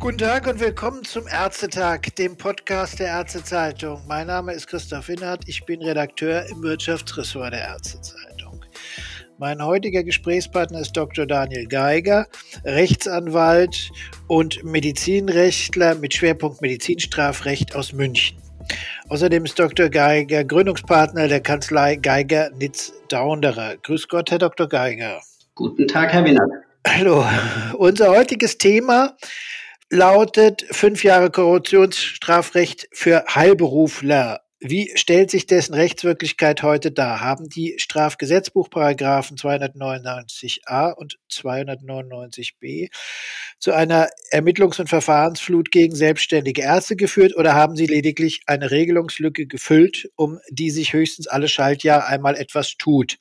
Guten Tag und willkommen zum Ärztetag, dem Podcast der Ärztezeitung. Mein Name ist Christoph Winnert, ich bin Redakteur im Wirtschaftsressort der Ärztezeitung. Mein heutiger Gesprächspartner ist Dr. Daniel Geiger, Rechtsanwalt und Medizinrechtler mit Schwerpunkt Medizinstrafrecht aus München. Außerdem ist Dr. Geiger Gründungspartner der Kanzlei Geiger Nitz Daunderer. Grüß Gott, Herr Dr. Geiger. Guten Tag, Herr Winnert. Hallo. Unser heutiges Thema lautet fünf Jahre Korruptionsstrafrecht für Heilberufler. Wie stellt sich dessen Rechtswirklichkeit heute dar? Haben die Strafgesetzbuchparagraphen 299a und 299b zu einer Ermittlungs- und Verfahrensflut gegen selbstständige Ärzte geführt oder haben sie lediglich eine Regelungslücke gefüllt, um die sich höchstens alle Schaltjahr einmal etwas tut?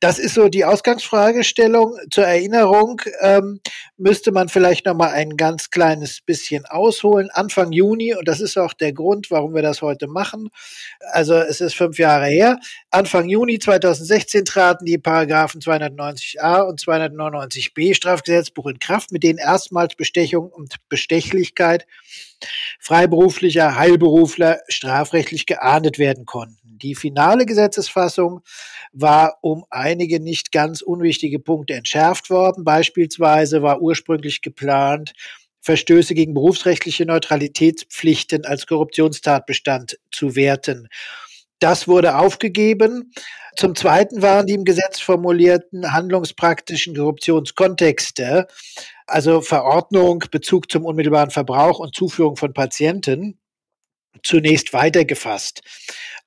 Das ist so die Ausgangsfragestellung. Zur Erinnerung ähm, müsste man vielleicht noch mal ein ganz kleines bisschen ausholen. Anfang Juni, und das ist auch der Grund, warum wir das heute machen. Also es ist fünf Jahre her. Anfang Juni 2016 traten die Paragraphen 290a und 299b Strafgesetzbuch in Kraft, mit denen erstmals Bestechung und Bestechlichkeit freiberuflicher Heilberufler strafrechtlich geahndet werden konnten. Die finale Gesetzesfassung war um einige nicht ganz unwichtige Punkte entschärft worden. Beispielsweise war ursprünglich geplant, Verstöße gegen berufsrechtliche Neutralitätspflichten als Korruptionstatbestand zu werten. Das wurde aufgegeben. Zum Zweiten waren die im Gesetz formulierten handlungspraktischen Korruptionskontexte, also Verordnung, Bezug zum unmittelbaren Verbrauch und Zuführung von Patienten, zunächst weitergefasst.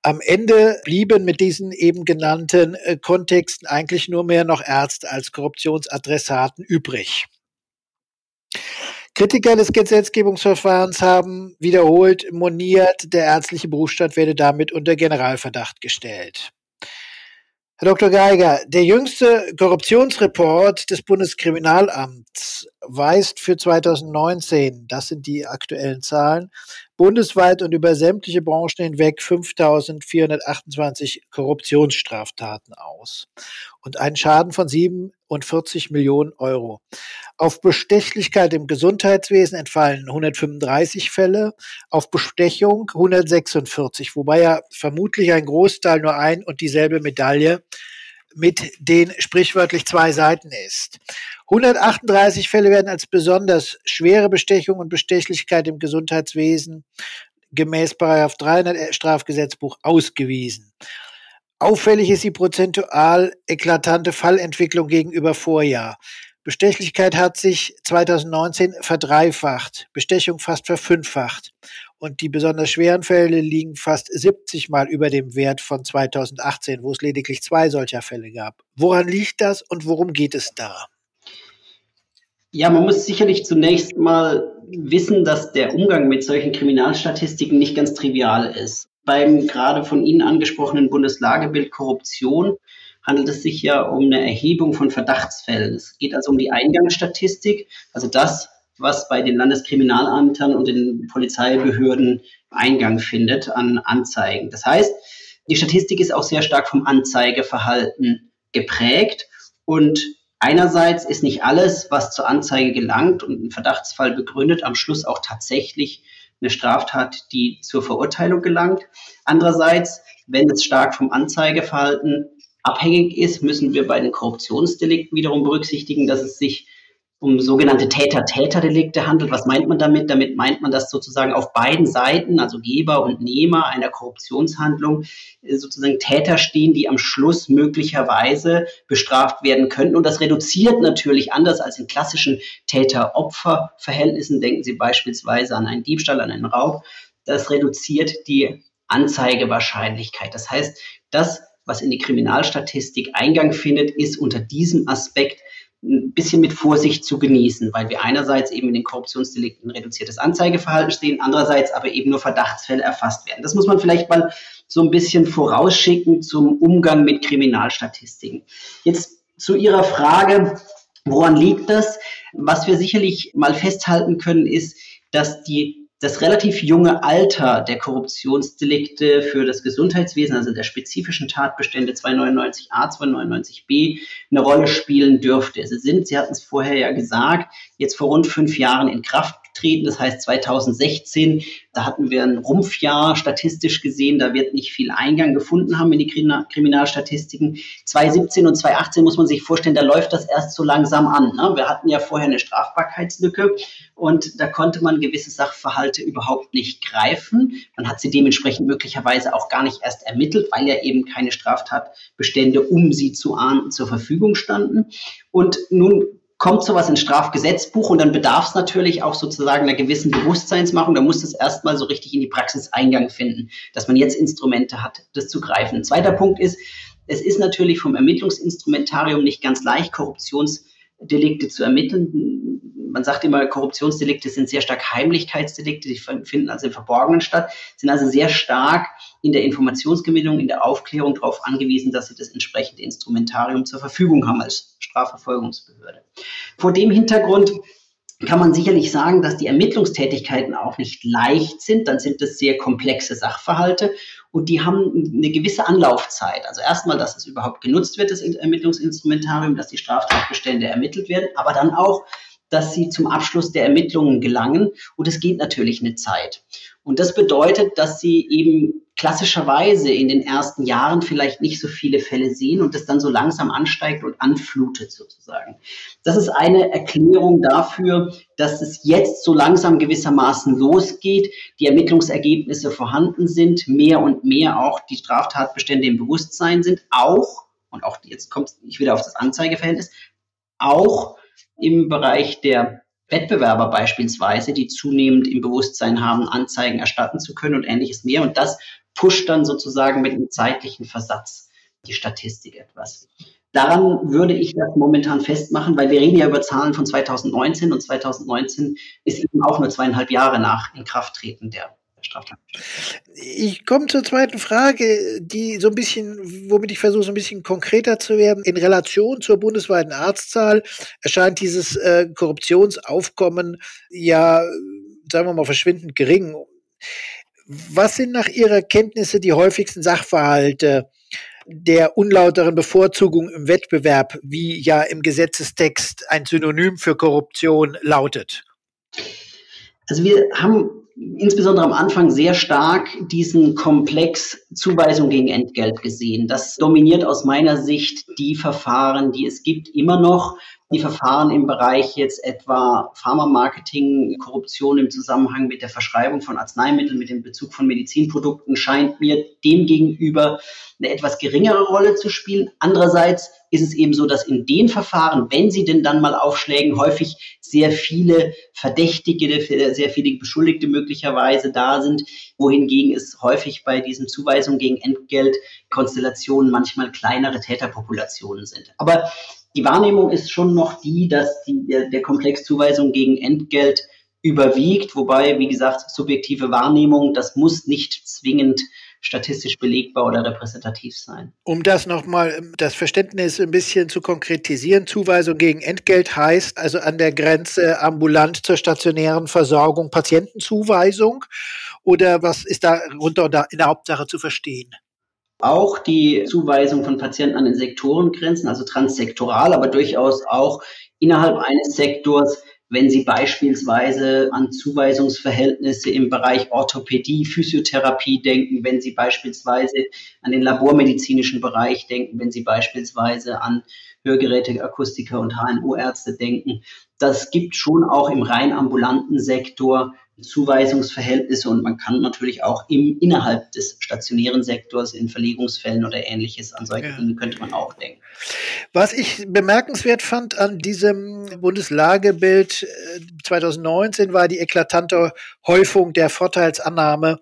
Am Ende blieben mit diesen eben genannten äh, Kontexten eigentlich nur mehr noch Ärzte als Korruptionsadressaten übrig. Kritiker des Gesetzgebungsverfahrens haben wiederholt moniert, der ärztliche Berufsstand werde damit unter Generalverdacht gestellt. Herr Dr. Geiger, der jüngste Korruptionsreport des Bundeskriminalamts weist für 2019, das sind die aktuellen Zahlen, bundesweit und über sämtliche Branchen hinweg 5.428 Korruptionsstraftaten aus und einen Schaden von 47 Millionen Euro. Auf Bestechlichkeit im Gesundheitswesen entfallen 135 Fälle, auf Bestechung 146, wobei ja vermutlich ein Großteil nur ein und dieselbe Medaille mit den sprichwörtlich zwei Seiten ist. 138 Fälle werden als besonders schwere Bestechung und Bestechlichkeit im Gesundheitswesen gemäß 300 Strafgesetzbuch ausgewiesen. Auffällig ist die prozentual eklatante Fallentwicklung gegenüber Vorjahr. Bestechlichkeit hat sich 2019 verdreifacht, Bestechung fast verfünffacht. Und die besonders schweren Fälle liegen fast 70 Mal über dem Wert von 2018, wo es lediglich zwei solcher Fälle gab. Woran liegt das und worum geht es da? Ja, man muss sicherlich zunächst mal wissen, dass der Umgang mit solchen Kriminalstatistiken nicht ganz trivial ist. Beim gerade von Ihnen angesprochenen Bundeslagebild Korruption handelt es sich ja um eine Erhebung von Verdachtsfällen. Es geht also um die Eingangsstatistik, also das, was bei den Landeskriminalamtern und den Polizeibehörden Eingang findet an Anzeigen. Das heißt, die Statistik ist auch sehr stark vom Anzeigeverhalten geprägt und einerseits ist nicht alles, was zur Anzeige gelangt und einen Verdachtsfall begründet, am Schluss auch tatsächlich eine Straftat, die zur Verurteilung gelangt. Andererseits, wenn es stark vom Anzeigeverhalten abhängig ist, müssen wir bei den Korruptionsdelikten wiederum berücksichtigen, dass es sich um sogenannte Täter-Täter-Delikte handelt. Was meint man damit? Damit meint man, dass sozusagen auf beiden Seiten, also Geber und Nehmer einer Korruptionshandlung, äh, sozusagen Täter stehen, die am Schluss möglicherweise bestraft werden könnten. Und das reduziert natürlich anders als in klassischen Täter-Opfer-Verhältnissen. Denken Sie beispielsweise an einen Diebstahl, an einen Raub. Das reduziert die Anzeigewahrscheinlichkeit. Das heißt, das, was in die Kriminalstatistik Eingang findet, ist unter diesem Aspekt ein bisschen mit Vorsicht zu genießen, weil wir einerseits eben in den Korruptionsdelikten reduziertes Anzeigeverhalten stehen, andererseits aber eben nur Verdachtsfälle erfasst werden. Das muss man vielleicht mal so ein bisschen vorausschicken zum Umgang mit Kriminalstatistiken. Jetzt zu Ihrer Frage, woran liegt das? Was wir sicherlich mal festhalten können, ist, dass die das relativ junge Alter der Korruptionsdelikte für das Gesundheitswesen, also der spezifischen Tatbestände 299a, 299b, eine Rolle spielen dürfte. Sie sind, Sie hatten es vorher ja gesagt, jetzt vor rund fünf Jahren in Kraft getreten. Das heißt 2016, da hatten wir ein Rumpfjahr statistisch gesehen, da wird nicht viel Eingang gefunden haben in die Kriminalstatistiken. 2017 und 2018 muss man sich vorstellen, da läuft das erst so langsam an. Ne? Wir hatten ja vorher eine Strafbarkeitslücke und da konnte man gewisse Sachverhalte überhaupt nicht greifen. Man hat sie dementsprechend möglicherweise auch gar nicht erst ermittelt, weil ja eben keine Straftatbestände, um sie zu ahnden, zur Verfügung standen. Und nun kommt sowas ins Strafgesetzbuch und dann bedarf es natürlich auch sozusagen einer gewissen Bewusstseinsmachung. Da muss es erstmal so richtig in die Praxis Eingang finden, dass man jetzt Instrumente hat, das zu greifen. Ein zweiter Punkt ist, es ist natürlich vom Ermittlungsinstrumentarium nicht ganz leicht, Korruptionsdelikte zu ermitteln. Man sagt immer, Korruptionsdelikte sind sehr stark Heimlichkeitsdelikte, die finden also im Verborgenen statt, sind also sehr stark in der Informationsgewinnung, in der Aufklärung darauf angewiesen, dass sie das entsprechende Instrumentarium zur Verfügung haben als Strafverfolgungsbehörde. Vor dem Hintergrund kann man sicherlich sagen, dass die Ermittlungstätigkeiten auch nicht leicht sind. Dann sind es sehr komplexe Sachverhalte und die haben eine gewisse Anlaufzeit. Also erstmal, dass es überhaupt genutzt wird, das Ermittlungsinstrumentarium, dass die Straftatbestände ermittelt werden, aber dann auch, dass sie zum Abschluss der Ermittlungen gelangen. Und es geht natürlich eine Zeit. Und das bedeutet, dass sie eben klassischerweise in den ersten Jahren vielleicht nicht so viele Fälle sehen und das dann so langsam ansteigt und anflutet sozusagen. Das ist eine Erklärung dafür, dass es jetzt so langsam gewissermaßen losgeht, die Ermittlungsergebnisse vorhanden sind, mehr und mehr auch die Straftatbestände im Bewusstsein sind, auch, und auch jetzt kommt ich wieder auf das Anzeigeverhältnis, auch im Bereich der Wettbewerber beispielsweise, die zunehmend im Bewusstsein haben, Anzeigen erstatten zu können und ähnliches mehr. Und das pusht dann sozusagen mit einem zeitlichen Versatz die Statistik etwas. Daran würde ich das momentan festmachen, weil wir reden ja über Zahlen von 2019 und 2019 ist eben auch nur zweieinhalb Jahre nach Inkrafttreten der Straftat. Ich komme zur zweiten Frage, die so ein bisschen, womit ich versuche, so ein bisschen konkreter zu werden. In Relation zur bundesweiten Arztzahl erscheint dieses äh, Korruptionsaufkommen ja, sagen wir mal, verschwindend gering. Was sind nach Ihrer Kenntnisse die häufigsten Sachverhalte der unlauteren Bevorzugung im Wettbewerb, wie ja im Gesetzestext ein Synonym für Korruption lautet? Also wir haben insbesondere am Anfang sehr stark diesen Komplex Zuweisung gegen Entgelt gesehen. Das dominiert aus meiner Sicht die Verfahren, die es gibt, immer noch die Verfahren im Bereich jetzt etwa Pharmamarketing, Korruption im Zusammenhang mit der Verschreibung von Arzneimitteln, mit dem Bezug von Medizinprodukten scheint mir demgegenüber eine etwas geringere Rolle zu spielen. Andererseits ist es eben so, dass in den Verfahren, wenn sie denn dann mal aufschlägen, häufig sehr viele Verdächtige, sehr viele Beschuldigte möglicherweise da sind, wohingegen es häufig bei diesen Zuweisungen gegen Entgeltkonstellationen manchmal kleinere Täterpopulationen sind. Aber die Wahrnehmung ist schon noch die, dass die, der, Komplex Zuweisung gegen Entgelt überwiegt, wobei, wie gesagt, subjektive Wahrnehmung, das muss nicht zwingend statistisch belegbar oder repräsentativ sein. Um das nochmal, das Verständnis ein bisschen zu konkretisieren, Zuweisung gegen Entgelt heißt also an der Grenze ambulant zur stationären Versorgung Patientenzuweisung oder was ist da runter in der Hauptsache zu verstehen? Auch die Zuweisung von Patienten an den Sektorengrenzen, also transsektoral, aber durchaus auch innerhalb eines Sektors, wenn Sie beispielsweise an Zuweisungsverhältnisse im Bereich Orthopädie, Physiotherapie denken, wenn Sie beispielsweise an den labormedizinischen Bereich denken, wenn Sie beispielsweise an Hörgeräte, Akustiker und HNO-Ärzte denken. Das gibt schon auch im rein ambulanten Sektor Zuweisungsverhältnisse und man kann natürlich auch im, innerhalb des stationären Sektors in Verlegungsfällen oder ähnliches an solche ja. Dinge könnte man auch denken. Was ich bemerkenswert fand an diesem Bundeslagebild 2019 äh, war die eklatante Häufung der Vorteilsannahme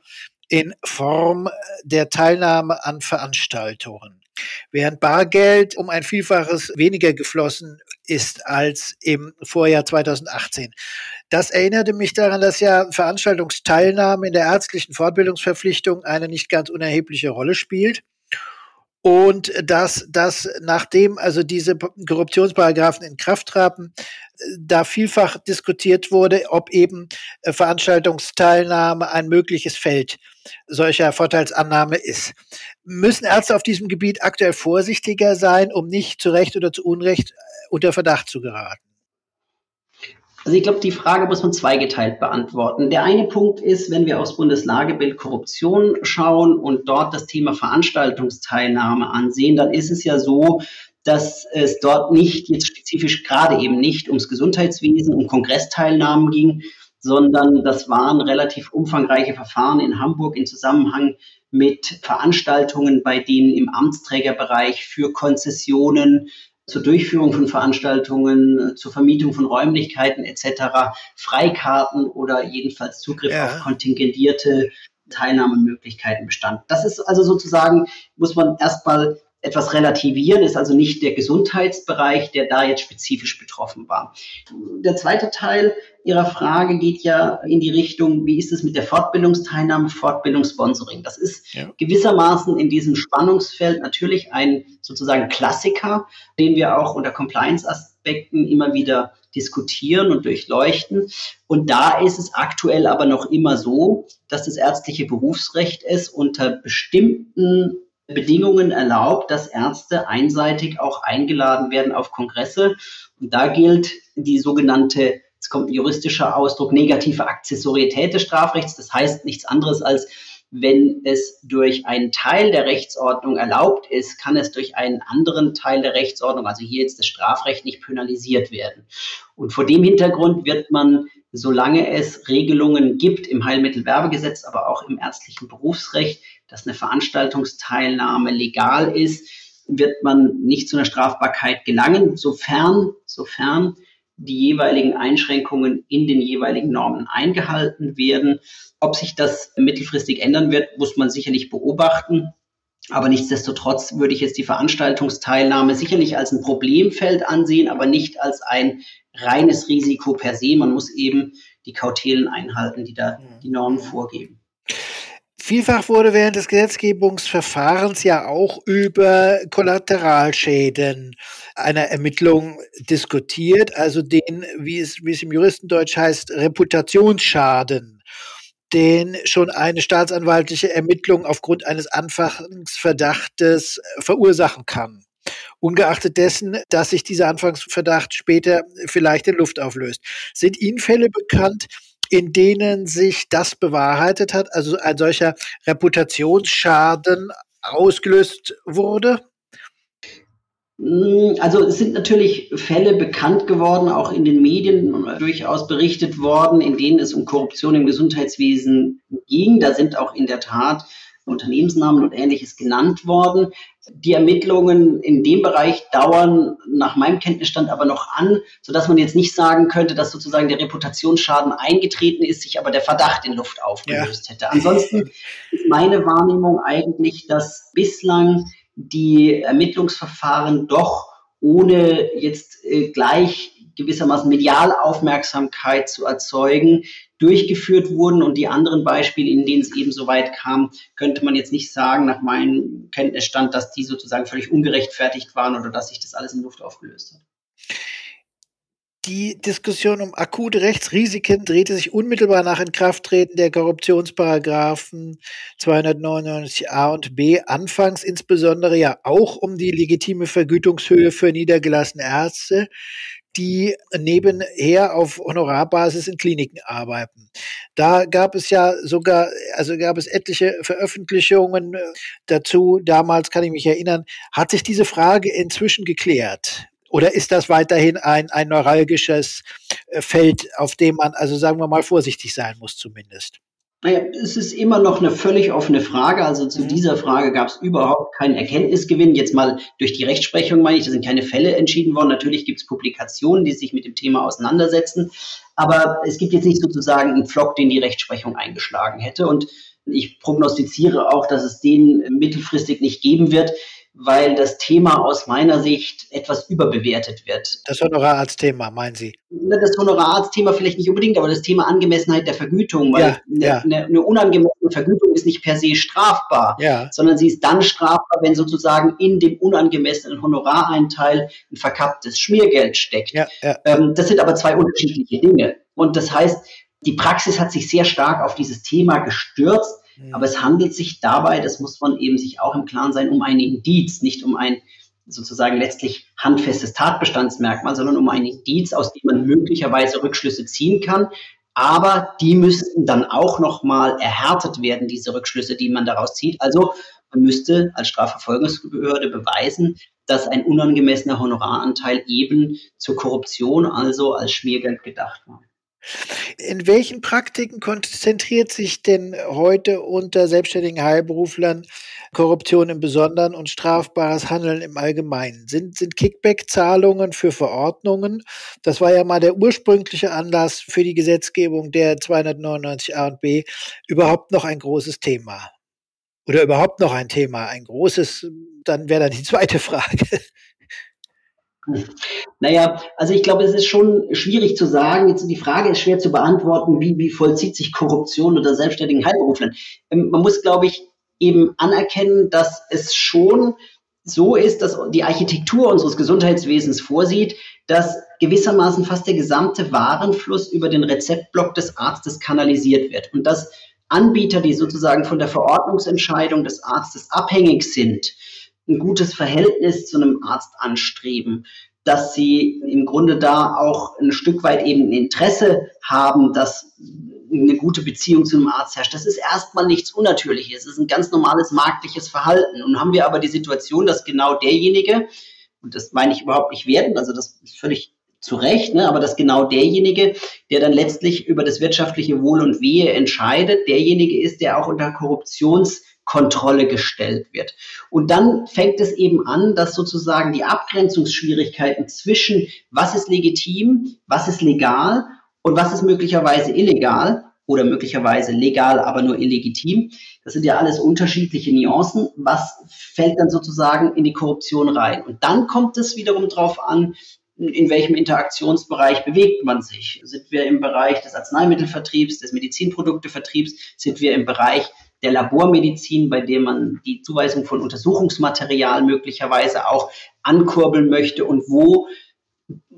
in Form der Teilnahme an Veranstaltungen. Während Bargeld um ein Vielfaches weniger geflossen ist als im Vorjahr 2018. Das erinnerte mich daran, dass ja Veranstaltungsteilnahme in der ärztlichen Fortbildungsverpflichtung eine nicht ganz unerhebliche Rolle spielt. und dass, dass nachdem also diese Korruptionsparagraphen in Kraft traten, da vielfach diskutiert wurde, ob eben äh, Veranstaltungsteilnahme ein mögliches Feld solcher Vorteilsannahme ist. Müssen Ärzte auf diesem Gebiet aktuell vorsichtiger sein, um nicht zu Recht oder zu Unrecht unter Verdacht zu geraten? Also ich glaube, die Frage muss man zweigeteilt beantworten. Der eine Punkt ist, wenn wir aufs Bundeslagebild Korruption schauen und dort das Thema Veranstaltungsteilnahme ansehen, dann ist es ja so, dass es dort nicht jetzt spezifisch gerade eben nicht ums Gesundheitswesen, um Kongressteilnahmen ging, sondern das waren relativ umfangreiche Verfahren in Hamburg in Zusammenhang mit Veranstaltungen, bei denen im Amtsträgerbereich für Konzessionen zur Durchführung von Veranstaltungen, zur Vermietung von Räumlichkeiten etc. Freikarten oder jedenfalls Zugriff ja. auf kontingentierte Teilnahmemöglichkeiten bestand. Das ist also sozusagen, muss man erstmal etwas relativieren, ist also nicht der Gesundheitsbereich, der da jetzt spezifisch betroffen war. Der zweite Teil Ihrer Frage geht ja in die Richtung, wie ist es mit der Fortbildungsteilnahme, Fortbildungssponsoring? Das ist ja. gewissermaßen in diesem Spannungsfeld natürlich ein sozusagen Klassiker, den wir auch unter Compliance-Aspekten immer wieder diskutieren und durchleuchten. Und da ist es aktuell aber noch immer so, dass das ärztliche Berufsrecht es unter bestimmten Bedingungen erlaubt, dass Ärzte einseitig auch eingeladen werden auf Kongresse. Und da gilt die sogenannte, jetzt kommt ein juristischer Ausdruck, negative Akzessorietät des Strafrechts. Das heißt nichts anderes als, wenn es durch einen Teil der Rechtsordnung erlaubt ist, kann es durch einen anderen Teil der Rechtsordnung, also hier jetzt das Strafrecht, nicht penalisiert werden. Und vor dem Hintergrund wird man, solange es Regelungen gibt im Heilmittelwerbegesetz, aber auch im ärztlichen Berufsrecht, dass eine Veranstaltungsteilnahme legal ist, wird man nicht zu einer Strafbarkeit gelangen, sofern, sofern die jeweiligen Einschränkungen in den jeweiligen Normen eingehalten werden. Ob sich das mittelfristig ändern wird, muss man sicherlich beobachten. Aber nichtsdestotrotz würde ich jetzt die Veranstaltungsteilnahme sicherlich als ein Problemfeld ansehen, aber nicht als ein reines Risiko per se. Man muss eben die Kautelen einhalten, die da die Normen vorgeben. Vielfach wurde während des Gesetzgebungsverfahrens ja auch über Kollateralschäden einer Ermittlung diskutiert, also den, wie es, wie es im Juristendeutsch heißt, Reputationsschaden, den schon eine staatsanwaltliche Ermittlung aufgrund eines Anfangsverdachtes verursachen kann ungeachtet dessen, dass sich dieser Anfangsverdacht später vielleicht in Luft auflöst. Sind Ihnen Fälle bekannt, in denen sich das bewahrheitet hat, also ein solcher Reputationsschaden ausgelöst wurde? Mm, also es sind natürlich Fälle bekannt geworden, auch in den Medien durchaus berichtet worden, in denen es um Korruption im Gesundheitswesen ging. Da sind auch in der Tat Unternehmensnamen und ähnliches genannt worden. Die Ermittlungen in dem Bereich dauern nach meinem Kenntnisstand aber noch an, sodass man jetzt nicht sagen könnte, dass sozusagen der Reputationsschaden eingetreten ist, sich aber der Verdacht in Luft aufgelöst ja. hätte. Ansonsten ist meine Wahrnehmung eigentlich, dass bislang die Ermittlungsverfahren doch ohne jetzt äh, gleich gewissermaßen Medialaufmerksamkeit zu erzeugen, durchgeführt wurden. Und die anderen Beispiele, in denen es eben so weit kam, könnte man jetzt nicht sagen, nach meinem Kenntnisstand, dass die sozusagen völlig ungerechtfertigt waren oder dass sich das alles in Luft aufgelöst hat. Die Diskussion um akute Rechtsrisiken drehte sich unmittelbar nach Inkrafttreten der Korruptionsparagraphen 299a und b anfangs insbesondere ja auch um die legitime Vergütungshöhe für niedergelassene Ärzte, die nebenher auf Honorarbasis in Kliniken arbeiten. Da gab es ja sogar, also gab es etliche Veröffentlichungen äh, dazu. Damals kann ich mich erinnern, hat sich diese Frage inzwischen geklärt? Oder ist das weiterhin ein, ein neuralgisches äh, Feld, auf dem man, also sagen wir mal, vorsichtig sein muss zumindest? Naja, es ist immer noch eine völlig offene Frage. Also zu mhm. dieser Frage gab es überhaupt keinen Erkenntnisgewinn. Jetzt mal durch die Rechtsprechung meine ich, da sind keine Fälle entschieden worden. Natürlich gibt es Publikationen, die sich mit dem Thema auseinandersetzen. Aber es gibt jetzt nicht sozusagen einen Flock, den die Rechtsprechung eingeschlagen hätte. Und ich prognostiziere auch, dass es den mittelfristig nicht geben wird. Weil das Thema aus meiner Sicht etwas überbewertet wird. Das Honorararztthema, meinen Sie? Das Honorararztthema vielleicht nicht unbedingt, aber das Thema Angemessenheit der Vergütung, weil ja, eine, ja. Eine, eine, unangemessene Vergütung ist nicht per se strafbar, ja. sondern sie ist dann strafbar, wenn sozusagen in dem unangemessenen Honorareinteil ein verkapptes Schmiergeld steckt. Ähm, das sind aber zwei unterschiedliche Dinge. Und das heißt, die Praxis hat sich sehr stark auf dieses Thema gestürzt. Aber es handelt sich dabei, das muss man eben sich auch im Klaren sein, um ein Indiz, nicht um ein sozusagen letztlich handfestes Tatbestandsmerkmal, sondern um ein Indiz, aus dem man möglicherweise Rückschlüsse ziehen kann. Aber die müssten dann auch nochmal erhärtet werden, diese Rückschlüsse, die man daraus zieht. Also man müsste als Strafverfolgungsbehörde beweisen, dass ein unangemessener Honoraranteil eben zur Korruption, also als Schmiergeld gedacht war. In welchen Praktiken konzentriert sich denn heute unter selbstständigen Heilberuflern Korruption im Besonderen und strafbares Handeln im Allgemeinen? Sind, sind Kickback-Zahlungen für Verordnungen, das war ja mal der ursprüngliche Anlass für die Gesetzgebung der 299 A und B, überhaupt noch ein großes Thema? Oder überhaupt noch ein Thema? Ein großes, dann wäre dann die zweite Frage. Naja, also ich glaube, es ist schon schwierig zu sagen. Jetzt die Frage ist schwer zu beantworten, wie, wie vollzieht sich Korruption unter selbstständigen Heilberuflern. Ähm, man muss, glaube ich, eben anerkennen, dass es schon so ist, dass die Architektur unseres Gesundheitswesens vorsieht, dass gewissermaßen fast der gesamte Warenfluss über den Rezeptblock des Arztes kanalisiert wird und dass Anbieter, die sozusagen von der Verordnungsentscheidung des Arztes abhängig sind, ein gutes Verhältnis zu einem Arzt anstreben, dass sie im Grunde da auch ein Stück weit eben ein Interesse haben, dass eine gute Beziehung zu einem Arzt herrscht. Das ist erstmal nichts Unnatürliches. Es ist ein ganz normales marktliches Verhalten. Nun haben wir aber die Situation, dass genau derjenige, und das meine ich überhaupt nicht werten, also das ist völlig zu Recht, ne, aber dass genau derjenige, der dann letztlich über das wirtschaftliche Wohl und Wehe entscheidet, derjenige ist, der auch unter Korruptions Kontrolle gestellt wird. Und dann fängt es eben an, dass sozusagen die Abgrenzungsschwierigkeiten zwischen was ist legitim, was ist legal und was ist möglicherweise illegal oder möglicherweise legal, aber nur illegitim. Das sind ja alles unterschiedliche Nuancen. Was fällt dann sozusagen in die Korruption rein? Und dann kommt es wiederum darauf an, in welchem Interaktionsbereich bewegt man sich? Sind wir im Bereich des Arzneimittelvertriebs, des Medizinproduktevertriebs? Sind wir im Bereich der Labormedizin, bei dem man die Zuweisung von Untersuchungsmaterial möglicherweise auch ankurbeln möchte und wo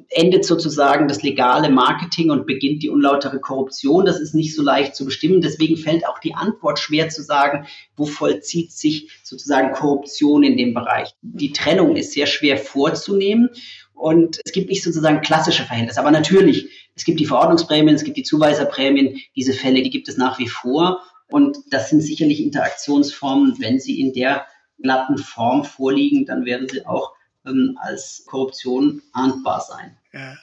endet sozusagen das legale Marketing und beginnt die unlautere Korruption. Das ist nicht so leicht zu bestimmen. Deswegen fällt auch die Antwort schwer zu sagen, wo vollzieht sich sozusagen Korruption in dem Bereich. Die Trennung ist sehr schwer vorzunehmen und es gibt nicht sozusagen klassische Verhältnisse. Aber natürlich, es gibt die Verordnungsprämien, es gibt die Zuweiserprämien. Diese Fälle, die gibt es nach wie vor. Und das sind sicherlich Interaktionsformen, wenn sie in der glatten Form vorliegen, dann werden sie auch ähm, als Korruption ahndbar sein. Ja.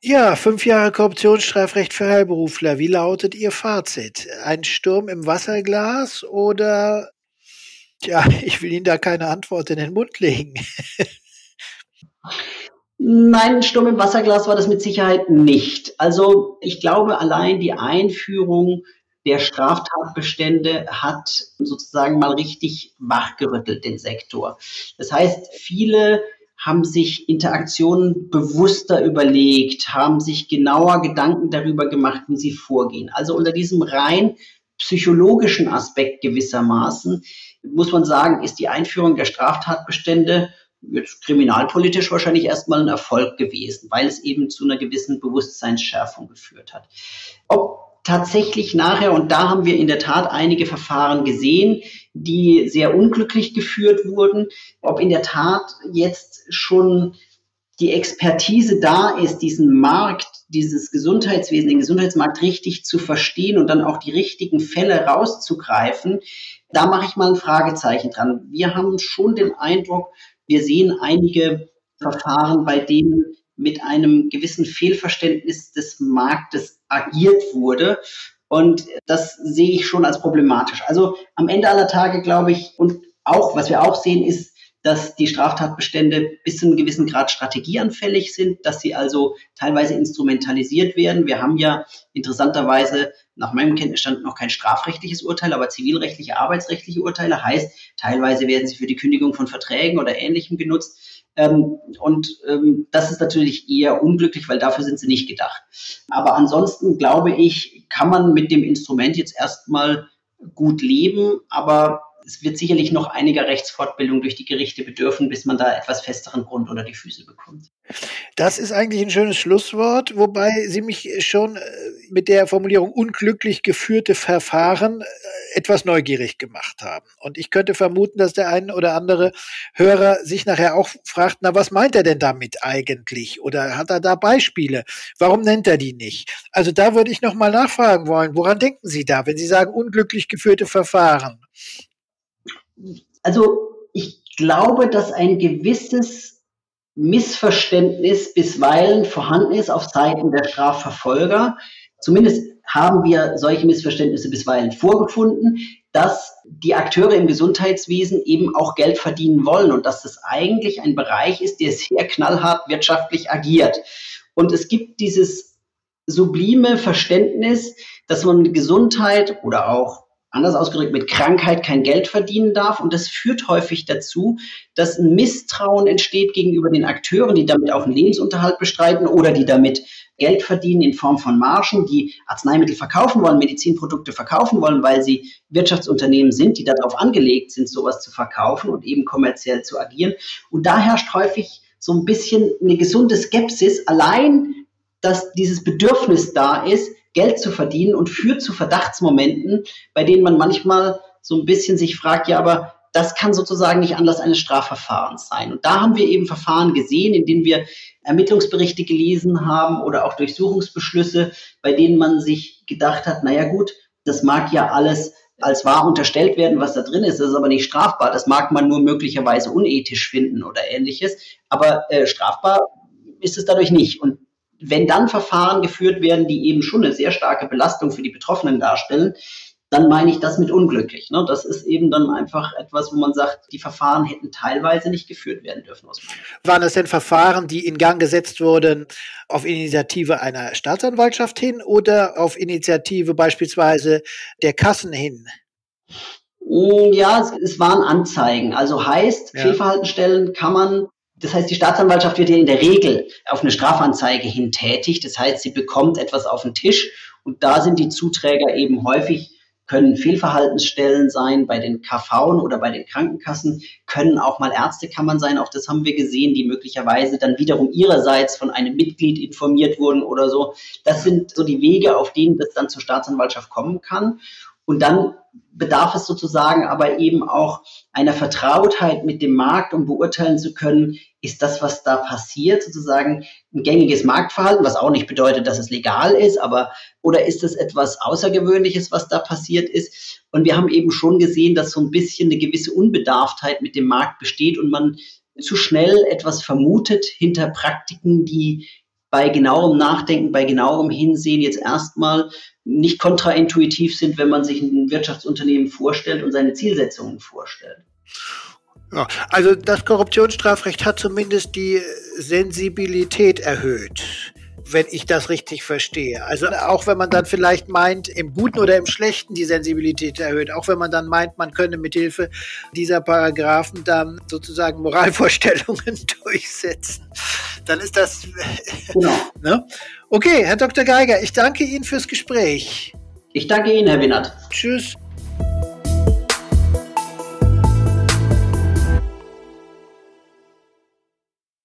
ja, fünf Jahre Korruptionsstrafrecht für Heilberufler. Wie lautet Ihr Fazit? Ein Sturm im Wasserglas oder ja, ich will Ihnen da keine Antwort in den Mund legen. Nein, Sturm im Wasserglas war das mit Sicherheit nicht. Also ich glaube, allein die Einführung der Straftatbestände hat sozusagen mal richtig wachgerüttelt den Sektor. Das heißt, viele haben sich Interaktionen bewusster überlegt, haben sich genauer Gedanken darüber gemacht, wie sie vorgehen. Also unter diesem rein psychologischen Aspekt gewissermaßen muss man sagen, ist die Einführung der Straftatbestände jetzt kriminalpolitisch wahrscheinlich erstmal ein Erfolg gewesen, weil es eben zu einer gewissen Bewusstseinsschärfung geführt hat. Ob tatsächlich nachher, und da haben wir in der Tat einige Verfahren gesehen, die sehr unglücklich geführt wurden, ob in der Tat jetzt schon die Expertise da ist, diesen Markt, dieses Gesundheitswesen, den Gesundheitsmarkt richtig zu verstehen und dann auch die richtigen Fälle rauszugreifen, da mache ich mal ein Fragezeichen dran. Wir haben schon den Eindruck, wir sehen einige Verfahren, bei denen mit einem gewissen Fehlverständnis des Marktes agiert wurde. Und das sehe ich schon als problematisch. Also am Ende aller Tage glaube ich, und auch, was wir auch sehen, ist, dass die Straftatbestände bis zu einem gewissen Grad strategieanfällig sind, dass sie also teilweise instrumentalisiert werden. Wir haben ja interessanterweise nach meinem Kenntnisstand noch kein strafrechtliches Urteil, aber zivilrechtliche, arbeitsrechtliche Urteile heißt, teilweise werden sie für die Kündigung von Verträgen oder Ähnlichem genutzt. Ähm, und ähm, das ist natürlich eher unglücklich, weil dafür sind sie nicht gedacht. Aber ansonsten glaube ich, kann man mit dem Instrument jetzt erstmal gut leben, aber es wird sicherlich noch einiger Rechtsfortbildung durch die Gerichte bedürfen, bis man da etwas festeren Grund unter die Füße bekommt. Das ist eigentlich ein schönes Schlusswort, wobei Sie mich schon äh, mit der Formulierung unglücklich geführte Verfahren äh, etwas neugierig gemacht haben. Und ich könnte vermuten, dass der ein oder andere Hörer sich nachher auch fragt, na, was meint er denn damit eigentlich? Oder hat er da Beispiele? Warum nennt er die nicht? Also da würde ich nochmal nachfragen wollen, woran denken Sie da, wenn Sie sagen unglücklich geführte Verfahren? Also ich glaube, dass ein gewisses Missverständnis bisweilen vorhanden ist auf Seiten der Strafverfolger. Zumindest haben wir solche Missverständnisse bisweilen vorgefunden, dass die Akteure im Gesundheitswesen eben auch Geld verdienen wollen und dass das eigentlich ein Bereich ist, der sehr knallhart wirtschaftlich agiert. Und es gibt dieses sublime Verständnis, dass man Gesundheit oder auch anders ausgedrückt, mit Krankheit kein Geld verdienen darf. Und das führt häufig dazu, dass ein Misstrauen entsteht gegenüber den Akteuren, die damit auch einen Lebensunterhalt bestreiten oder die damit Geld verdienen in Form von Margen, die Arzneimittel verkaufen wollen, Medizinprodukte verkaufen wollen, weil sie Wirtschaftsunternehmen sind, die darauf angelegt sind, sowas zu verkaufen und eben kommerziell zu agieren. Und da herrscht häufig so ein bisschen eine gesunde Skepsis, allein, dass dieses Bedürfnis da ist, Geld zu verdienen und führt zu Verdachtsmomenten, bei denen man manchmal so ein bisschen sich fragt, ja, aber das kann sozusagen nicht Anlass eines Strafverfahrens sein. Und da haben wir eben Verfahren gesehen, in denen wir Ermittlungsberichte gelesen haben oder auch Durchsuchungsbeschlüsse, bei denen man sich gedacht hat, naja gut, das mag ja alles als wahr unterstellt werden, was da drin ist. Das ist aber nicht strafbar. Das mag man nur möglicherweise unethisch finden oder ähnliches. Aber äh, strafbar ist es dadurch nicht. Und wenn dann Verfahren geführt werden, die eben schon eine sehr starke Belastung für die Betroffenen darstellen, dann meine ich das mit unglücklich. Ne? Das ist eben dann einfach etwas, wo man sagt, die Verfahren hätten teilweise nicht geführt werden dürfen. Waren das denn Verfahren, die in Gang gesetzt wurden auf Initiative einer Staatsanwaltschaft hin oder auf Initiative beispielsweise der Kassen hin? Mm, ja, es, es waren Anzeigen. Also heißt, ja. Fehlverhaltenstellen kann man das heißt, die Staatsanwaltschaft wird ja in der Regel auf eine Strafanzeige hin tätig. Das heißt, sie bekommt etwas auf den Tisch und da sind die Zuträger eben häufig können Fehlverhaltensstellen sein bei den KV oder bei den Krankenkassen, können auch mal Ärztekammern sein, auch das haben wir gesehen, die möglicherweise dann wiederum ihrerseits von einem Mitglied informiert wurden oder so. Das sind so die Wege, auf denen das dann zur Staatsanwaltschaft kommen kann. Und dann bedarf es sozusagen aber eben auch einer Vertrautheit mit dem Markt, um beurteilen zu können, ist das, was da passiert, sozusagen ein gängiges Marktverhalten, was auch nicht bedeutet, dass es legal ist, aber oder ist es etwas Außergewöhnliches, was da passiert ist? Und wir haben eben schon gesehen, dass so ein bisschen eine gewisse Unbedarftheit mit dem Markt besteht und man zu schnell etwas vermutet hinter Praktiken, die bei genauerem Nachdenken, bei genauerem Hinsehen jetzt erstmal nicht kontraintuitiv sind, wenn man sich ein Wirtschaftsunternehmen vorstellt und seine Zielsetzungen vorstellt. Ja, also das Korruptionsstrafrecht hat zumindest die Sensibilität erhöht wenn ich das richtig verstehe. Also auch wenn man dann vielleicht meint, im Guten oder im Schlechten die Sensibilität erhöht, auch wenn man dann meint, man könne mithilfe dieser Paragraphen dann sozusagen Moralvorstellungen durchsetzen, dann ist das. Genau. ne? Okay, Herr Dr. Geiger, ich danke Ihnen fürs Gespräch. Ich danke Ihnen, Herr Winnert. Tschüss.